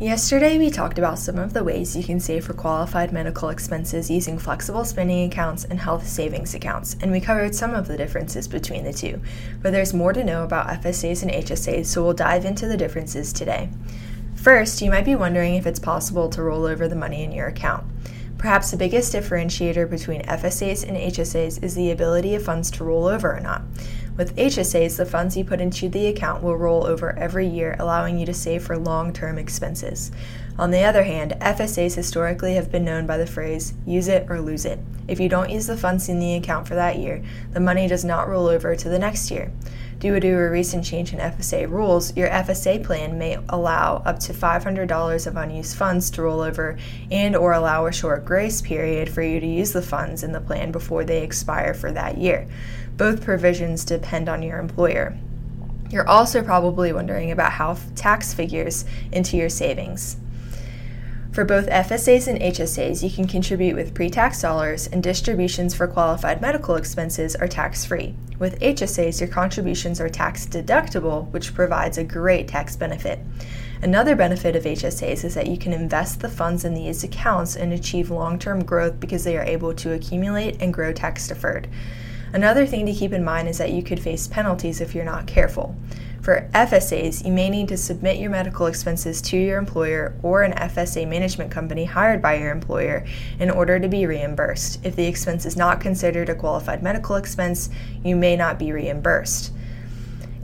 Yesterday, we talked about some of the ways you can save for qualified medical expenses using flexible spending accounts and health savings accounts, and we covered some of the differences between the two. But there's more to know about FSAs and HSAs, so we'll dive into the differences today. First, you might be wondering if it's possible to roll over the money in your account. Perhaps the biggest differentiator between FSAs and HSAs is the ability of funds to roll over or not. With HSAs, the funds you put into the account will roll over every year, allowing you to save for long term expenses. On the other hand, FSAs historically have been known by the phrase use it or lose it. If you don't use the funds in the account for that year, the money does not roll over to the next year. Due to a recent change in FSA rules, your FSA plan may allow up to $500 of unused funds to roll over and or allow a short grace period for you to use the funds in the plan before they expire for that year. Both provisions depend on your employer. You're also probably wondering about how tax figures into your savings. For both FSAs and HSAs, you can contribute with pre tax dollars, and distributions for qualified medical expenses are tax free. With HSAs, your contributions are tax deductible, which provides a great tax benefit. Another benefit of HSAs is that you can invest the funds in these accounts and achieve long term growth because they are able to accumulate and grow tax deferred. Another thing to keep in mind is that you could face penalties if you're not careful. For FSAs, you may need to submit your medical expenses to your employer or an FSA management company hired by your employer in order to be reimbursed. If the expense is not considered a qualified medical expense, you may not be reimbursed.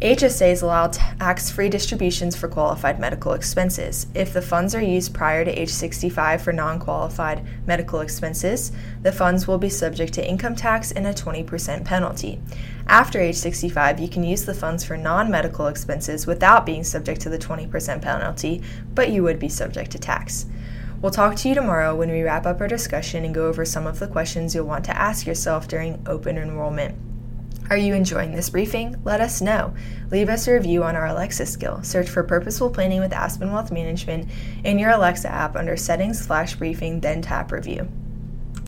HSAs allow tax free distributions for qualified medical expenses. If the funds are used prior to age 65 for non qualified medical expenses, the funds will be subject to income tax and a 20% penalty. After age 65, you can use the funds for non medical expenses without being subject to the 20% penalty, but you would be subject to tax. We'll talk to you tomorrow when we wrap up our discussion and go over some of the questions you'll want to ask yourself during open enrollment. Are you enjoying this briefing? Let us know. Leave us a review on our Alexa skill. Search for Purposeful Planning with Aspen Wealth Management in your Alexa app under Settings Flash Briefing, then tap Review.